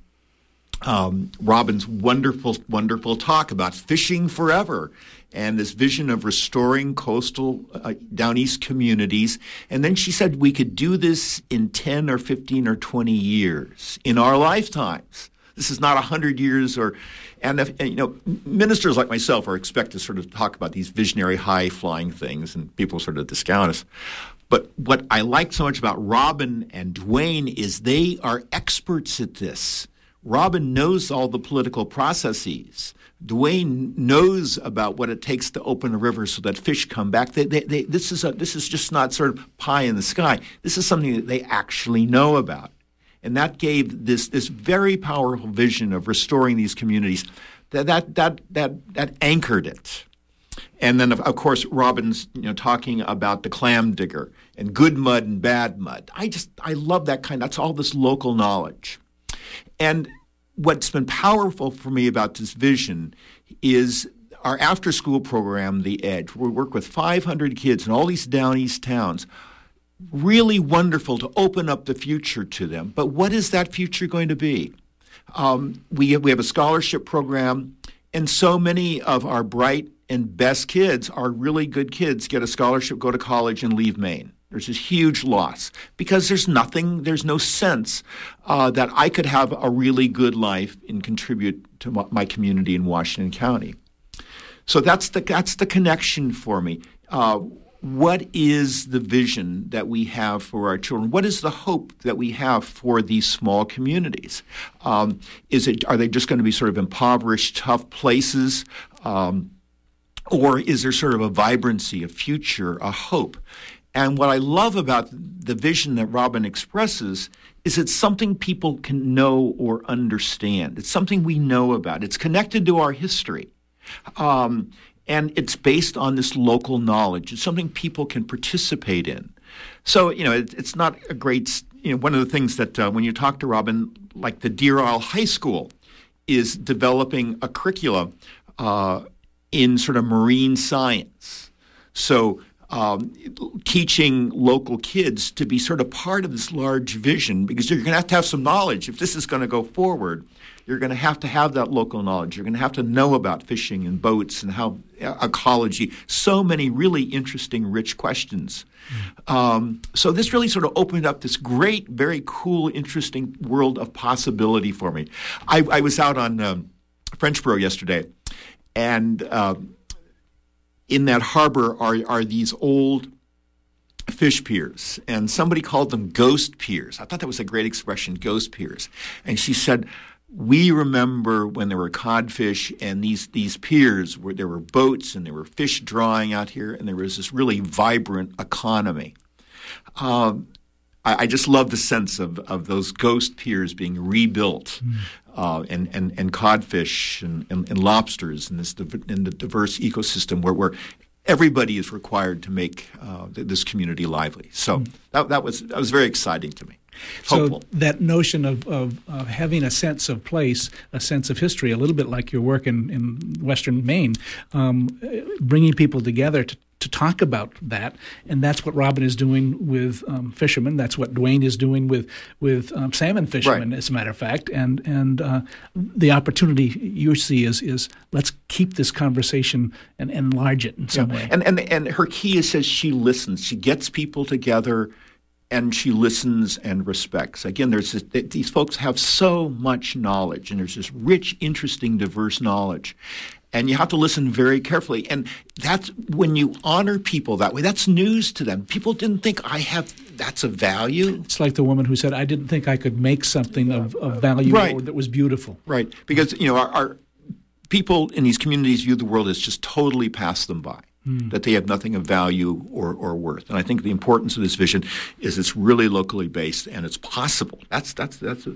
um, Robin's wonderful, wonderful talk about fishing forever and this vision of restoring coastal uh, down east communities. And then she said we could do this in 10 or 15 or 20 years in our lifetimes. This is not a hundred years or, and, if, and, you know, ministers like myself are expected to sort of talk about these visionary, high flying things, and people sort of discount us. But what I like so much about Robin and Dwayne is they are experts at this. Robin knows all the political processes. Dwayne knows about what it takes to open a river so that fish come back. They, they, they, this, is a, this is just not sort of pie in the sky. This is something that they actually know about. And that gave this, this very powerful vision of restoring these communities. That, that, that, that, that anchored it. And then, of, of, course, Robin's you know talking about the clam digger and good mud and bad mud. I just I love that kind. That's all this local knowledge. And what's been powerful for me about this vision is our after school program, The Edge. We work with 500 kids in all these down east towns really wonderful to open up the future to them. But what is that future going to be? Um, we, we have a scholarship program, and so many of our bright and best kids are really good kids get a scholarship, go to college, and leave Maine. There's this huge loss because there's nothing, there's no sense uh, that I could have a really good life and contribute to my community in Washington County. So that's the that's the connection for me. Uh, what is the vision that we have for our children? What is the hope that we have for these small communities? Um, is it are they just going to be sort of impoverished, tough places, um, or is there sort of a vibrancy, a future, a hope? And what I love about the vision that Robin expresses is it's something people can know or understand. It's something we know about. It's connected to our history. Um, and it's based on this local knowledge. It's something people can participate in. So, you know, it, it's not a great, you know, one of the things that uh, when you talk to Robin, like the Deer Isle High School is developing a curricula uh, in sort of marine science. So, um, teaching local kids to be sort of part of this large vision because you're going to have to have some knowledge if this is going to go forward you're going to have to have that local knowledge. You're going to have to know about fishing and boats and how ecology. So many really interesting, rich questions. Um, so this really sort of opened up this great, very cool, interesting world of possibility for me. I, I was out on um, Frenchboro yesterday, and um, in that harbor are are these old fish piers, and somebody called them ghost piers. I thought that was a great expression, ghost piers. And she said we remember when there were codfish and these these piers where there were boats and there were fish drawing out here and there was this really vibrant economy. Um, I, I, just love the sense of, of those ghost piers being rebuilt mm. uh, and, and, and codfish and, and, and lobsters in this in the diverse ecosystem where, where everybody is required to make uh, this community lively. So mm. that, that was that was very exciting to me. Hopeful. So that notion of, of, of, having a sense of place, a sense of history, a little bit like your work in, in Western Maine, um, bringing people together to, to talk about that, and that's what Robin is doing with um, fishermen. That's what Dwayne is doing with with um, salmon fishermen, right. as a matter of fact. And and uh, the opportunity you see is is let's keep this conversation and enlarge it in some yeah. way. And and and her key is says she listens. She gets people together and she listens and respects. Again, there's this, these folks have so much knowledge, and there's this rich, interesting, diverse knowledge. And you have to listen very carefully. And that's when you honor people that way, that's news to them. People didn't think I have that's a value. It's like the woman who said, I didn't think I could make something of, of value right. that was beautiful. Right. Because, you know, our, our people in these communities view the world as just totally passed them by mm. that they have nothing of value or, or worth. And I think the importance of this vision is it's really locally based and it's possible. That's that's that's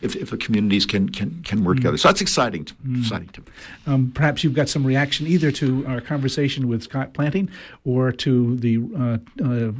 if if communities can can can work mm. together. So that's exciting. To, mm. Exciting to me. Um, perhaps you've got some reaction either to our conversation with Scott Planting or to the uh, uh,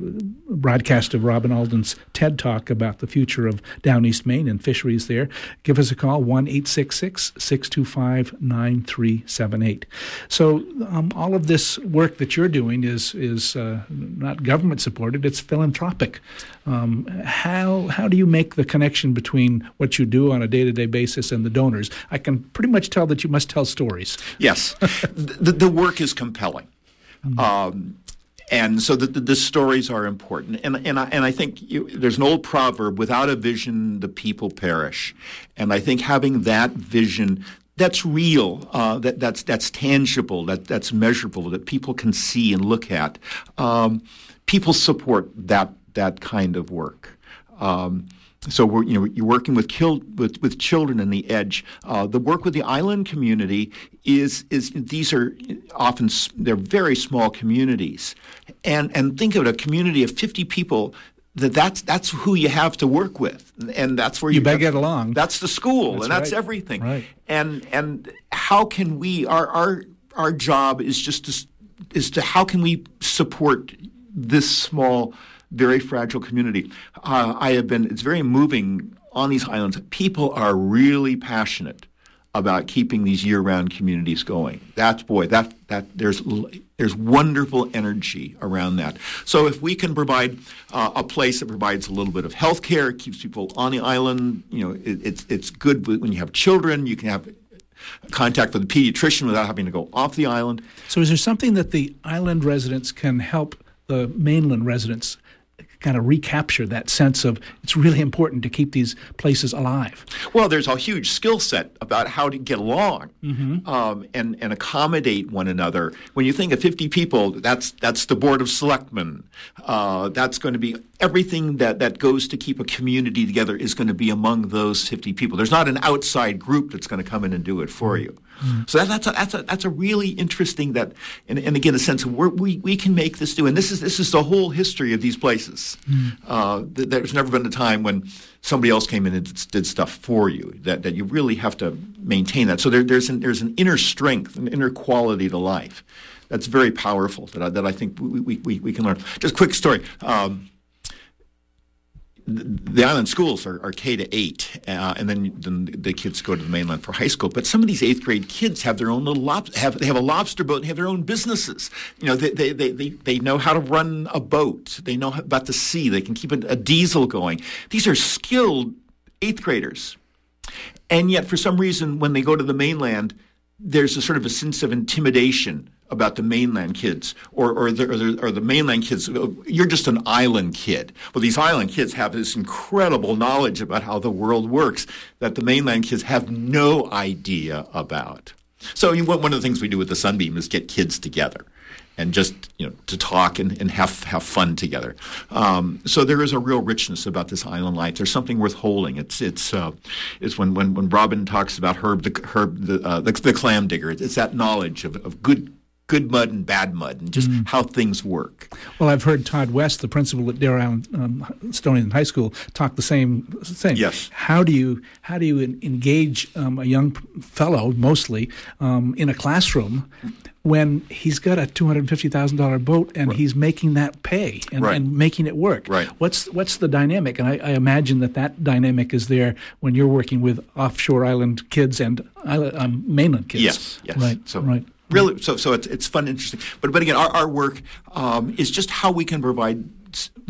broadcast of Robin Alden's TED talk about the future of Down East Maine and fisheries there. Give us a call one eight six six six two five nine three seven eight. So um, all of this work work that you're doing is is uh, not government supported; it's philanthropic. Um, how how do you make the connection between what you do on a day to day basis and the donors? I can pretty much tell that you must tell stories. Yes, the, the work is compelling. Mm-hmm. Um, and so the, the, the, stories are important. And, and, I, and I think you, there's an old proverb without a vision, the people perish. And I think having that vision that's real, uh, that, that's, that's tangible, that, that's measurable, that people can see and look at. Um, people support that, that kind of work. Um, so we're, you know, you're working with, with, with children in the edge. Uh, the work with the island community is, is these are often, they're very small communities. And, and think of it, a community of 50 people that that's that's who you have to work with, and that's where you, you better get along. That's the school, that's and that's right. everything. Right. And and how can we? Our our our job is just to is to how can we support this small, very fragile community? Uh, I have been. It's very moving on these islands. People are really passionate about keeping these year-round communities going. That's boy, that that there's there's wonderful energy around that. So if we can provide uh, a place that provides a little bit of health care, keeps people on the island, you know, it, it's it's good when you have children. You can have contact with a pediatrician without having to go off the island. So is there something that the island residents can help the mainland residents kind of recapture that sense of it's really important to keep these places alive? Well, there's a huge skill set about how to get along mm-hmm. um, and, and accommodate one another. When you think of 50 people, that's that's the board of selectmen. Uh, that's going to be everything that, that goes to keep a community together is going to be among those 50 people. There's not an outside group that's going to come in and do it for mm-hmm. You. So that, that's a, that's a that's a really interesting that and, and again a sense of where we, we can make this do and this is this is the whole history of these places. Mm. Uh, th- there's never been a time when somebody else came in and did, did, stuff for you that, that you really have to maintain that. So there, there's an, there's an inner strength, an inner quality to life that's very powerful that I, that I think we, we, we can learn. Just a quick story. Um, the island schools are, are K to eight, uh, and then, then the kids go to the mainland for high school. But some of these eighth grade kids have their own little lob- have they have a lobster boat and have their own businesses. You know, they they, they, they, they know how to run a boat. They know about the sea. They can keep a, a diesel going. These are skilled eighth graders, and yet for some reason, when they go to the mainland, there's a sort of a sense of intimidation about the mainland kids or, or, the, or, the, or the mainland kids. You're just an island kid. Well, these island kids have this incredible knowledge about how the world works that the mainland kids have no idea about. So one of the things we do with the Sunbeam is get kids together and just you know to talk and, and have have fun together. Um, so there is a real richness about this island life. There's something worth holding. It's it's uh, it's when, when when Robin talks about Herb the Herb the uh, the, the, clam digger. It's that knowledge of, of good good mud and bad mud and just mm. how things work. Well, I've heard Todd West, the principal at Deer Isle um, Stony High School, talk the same thing. Yes. How do you how do you engage um, a young fellow, mostly, um, in a classroom? When he's got a two hundred fifty thousand dollar boat and right. he's making that pay and, right. and, making it work, right. what's what's the dynamic? And I, I, imagine that that dynamic is there when you're working with offshore island kids and um, mainland kids. Yes, yes. Right, so, right really so so it's it's fun interesting. But but again our, our work um, is just how we can provide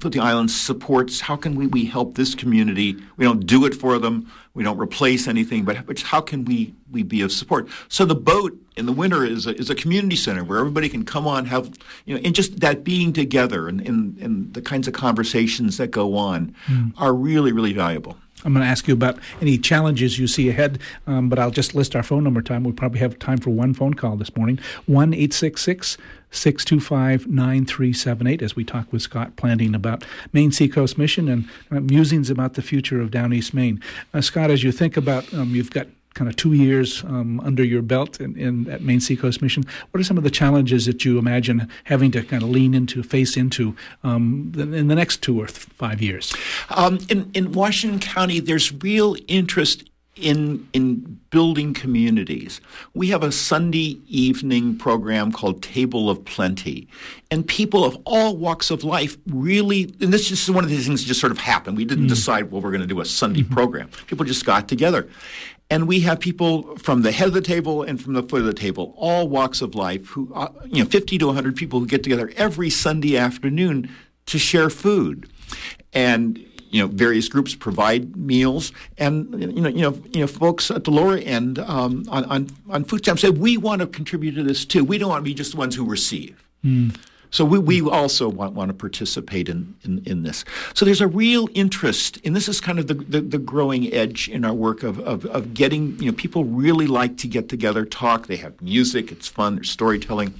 put the islands supports. How can we, we help this community? We don't do it for them. We don't replace anything but, but how can we we be of support? So the boat in the winter is a, is a community center where everybody can come on have you know and just that being together and, and, and the kinds of conversations that go on mm. are really really valuable I'm going to ask you about any challenges you see ahead, um, but I'll just list our phone number time. We probably have time for one phone call this morning 1 866 625 9378 as we talk with Scott Planting about Maine Seacoast Mission and uh, musings about the future of Down East Maine. Uh, Scott, as you think about, um, you've got kind of two years um, under your belt in, in, at Maine Seacoast Mission, what are some of the challenges that you imagine having to kind of lean into, face into um, in the next two or th- five years? Um, in, in Washington County, there's real interest in in building communities. We have a Sunday evening program called Table of Plenty, and people of all walks of life really. And this is one of these things that just sort of happened. We didn't mm. decide well we're going to do a Sunday mm-hmm. program. People just got together, and we have people from the head of the table and from the foot of the table, all walks of life, who, uh, you know, 50 to 100 people who get together every Sunday afternoon to share food. And, you know, various groups provide meals, and you know, you know, you know, folks at the lower end um, on, on on food stamps say we want to contribute to this too. We don't want to be just the ones who receive. Mm. So we, we also want, want to participate in, in, in, this. So there's a real interest, and this is kind of the, the, the, growing edge in our work of, of, of getting, you know, people really like to get together, talk. They have music, it's fun, there's storytelling.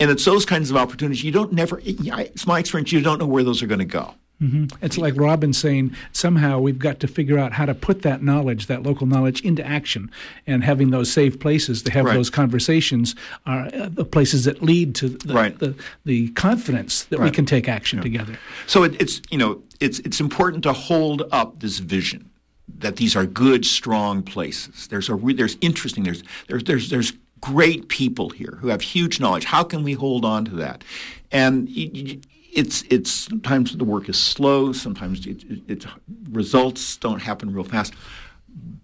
And it's those kinds of opportunities you don't never, it's my experience, you don't know where those are going to go. Mm-hmm. It's like Robin saying somehow we've got to figure out how to put that knowledge, that local knowledge, into action, and having those safe places to have right. those conversations are uh, the places that lead to the right. the, the, confidence that right. we can take action yeah. together. So it, it's you know it's it's important to hold up this vision that these are good, strong places. There's a re- there's interesting. There's there's there's there's great people here who have huge knowledge. How can we hold on to that? And it's it's sometimes the work is slow. Sometimes it, it, it results don't happen real fast.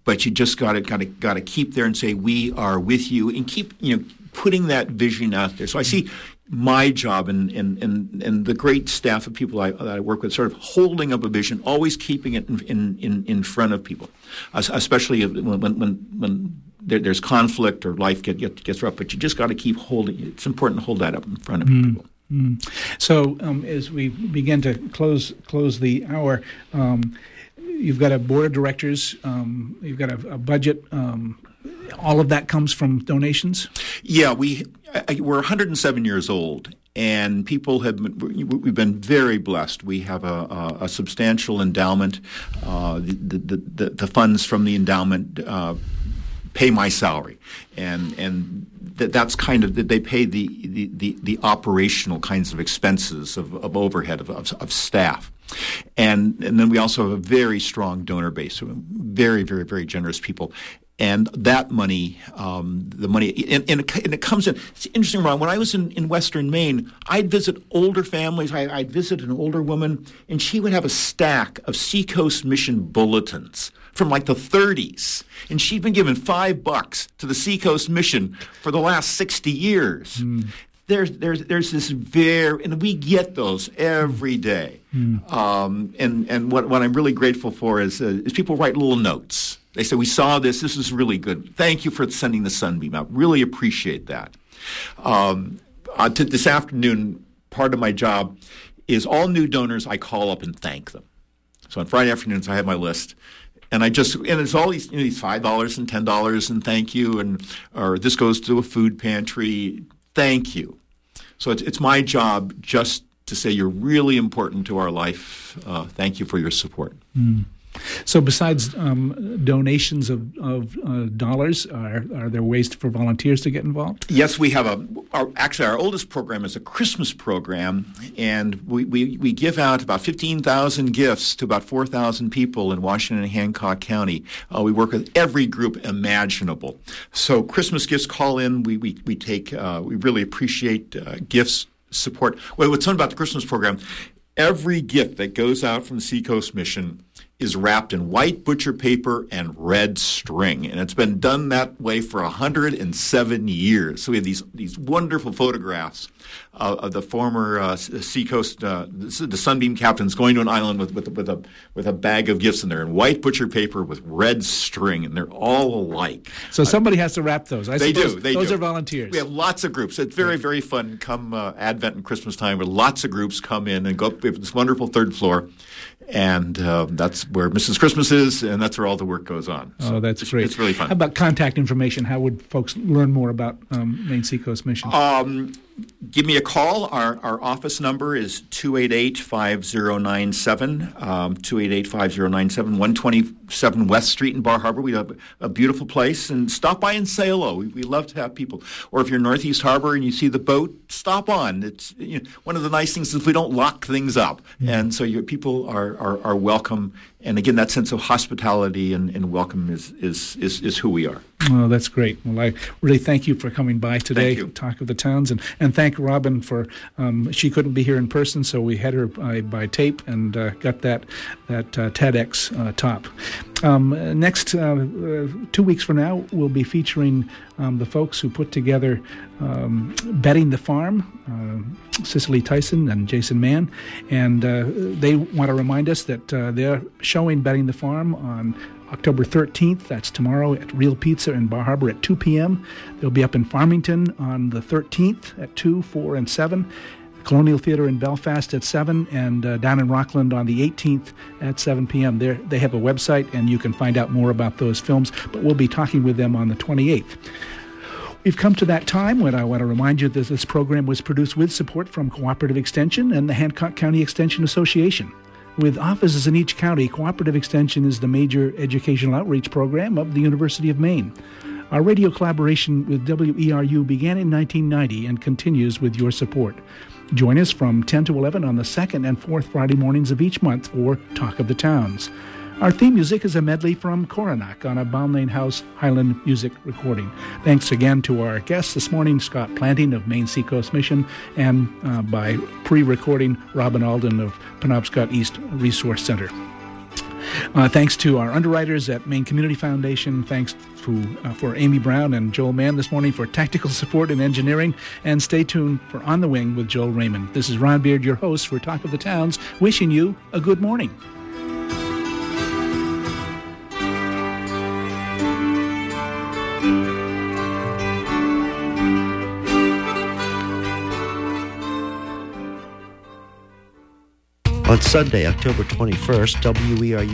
But you just got to got to got to keep there and say we are with you and keep you know putting that vision out there. So I see my job and and and, and the great staff of people I, that I work with, sort of holding up a vision, always keeping it in in, in front of people, especially when when when there, there's conflict or life get, get, gets rough. But you just got to keep holding. It's important to hold that up in front of mm. people. Mm. So, um, as we begin to close close the hour, um, you've got a board of directors, um, you've got a, a budget. Um, all of that comes from donations. Yeah, we we're 107 years old, and people have been, we've been very blessed. We have a, a, a substantial endowment. Uh, the, the, the, the, funds from the endowment. Uh, pay my salary, and and that that's kind of they pay the the, the, the operational kinds of expenses of, of overhead of, of, of staff. And, and then we also have a very strong donor base, very, very, very generous people and that money, um, the money, and, and, it, and, it, comes in. It's interesting, Ron. When I was in, in Western Maine, I'd visit older families. I, would visit an older woman, and she would have a stack of Seacoast Mission bulletins from like the 30s, and she'd been given five bucks to the Seacoast Mission for the last 60 years. Mm. There's, there's, there's this very, and we get those every day. Mm. Um, and and what, what I'm really grateful for is, uh, is people write little notes they say, We saw this. This is really good. Thank you for sending the sunbeam out. Really appreciate that. Um, uh, to this afternoon, part of my job is all new donors, I call up and thank them. So on Friday afternoons, I have my list. And I just and it's all these you know, these five dollars and ten dollars and thank you and or this goes to a food pantry. Thank you. So it's it's my job just to say you're really important to our life. Uh, thank you for your support. Mm. So, besides um, donations of, of uh, dollars, are, are there ways for volunteers to get involved? Yes, we have a. Our, actually, our oldest program is a Christmas program, and we, we, we give out about 15,000 gifts to about 4,000 people in Washington and Hancock County. Uh, we work with every group imaginable. So, Christmas gifts call in. We, we, we take, uh, we really appreciate uh, gifts support. Well, what's fun about the Christmas program, every gift that goes out from the Seacoast Mission is wrapped in white butcher paper and red string, and it's been done that way for 107 years. So we have these these wonderful photographs uh, of the former uh, Seacoast, uh, the, the, Sunbeam captains going to an island with, with, with, a with a bag of gifts in there, and white butcher paper with red string, and they're all alike. So somebody has to wrap those. I they do. They those do. are volunteers. We have lots of groups. It's very very fun. Come uh, Advent and Christmas time, where lots of groups come in and go up this wonderful third floor and uh, that's where Mrs. Christmas is, and that's where all the work goes on. So oh, that's it's, great. It's really fun. How about contact information? How would folks learn more about um, Maine Seacoast Mission? Um, give me a call. Our, our office number is 288 5097, um, 288 5097, 127 West Street in Bar Harbor. We have a beautiful place, and stop by and say hello. We, we love to have people. Or if you're Northeast Harbor and you see the boat, stop on. It's you know, one of the nice things is we don't lock things up, mm-hmm. and so your people are, are, are welcome and again, that sense of hospitality and, and welcome is, is, is, is, who we are. Oh, that's great. Well, I really thank you for coming by today, Talk of the Towns, and, and thank Robin for, um, she couldn't be here in person, so we had her by, by tape and uh, got that, that uh, TEDx uh, top. Um, next, uh, uh, two weeks from now, we'll be featuring um, the folks who put together um, Betting the Farm, uh, Cicely Tyson and Jason Mann. And uh, they want to remind us that uh, they're showing Betting the Farm on October 13th. That's tomorrow at Reel Pizza in Bar Harbor at 2 p.m. They'll be up in Farmington on the 13th at 2, 4, and 7. Colonial Theater in Belfast at 7, and uh, down in Rockland on the 18th at 7 p.m. There, they have a website, and you can find out more about those films, but we'll be talking with them on the 28th. We've come to that time when I want to remind you that this program was produced with support from Cooperative Extension and the Hancock County Extension Association. With offices in each county, Cooperative Extension is the major educational outreach program of the University of Maine. Our radio collaboration with WERU began in 1990 and continues with your support. Join us from 10 to 11 on the second and fourth Friday mornings of each month for Talk of the Towns. Our theme music is a medley from Coronach on a Balmain House Highland music recording. Thanks again to our guests this morning, Scott Planting of Maine Seacoast Mission, and uh, by pre recording, Robin Alden of Penobscot East Resource Center. Uh, thanks to our underwriters at Maine Community Foundation. Thanks uh, for Amy Brown and Joel Mann this morning for technical support and engineering. And stay tuned for On the Wing with Joel Raymond. This is Ron Beard, your host for Talk of the Towns, wishing you a good morning. On Sunday, October 21st, WERU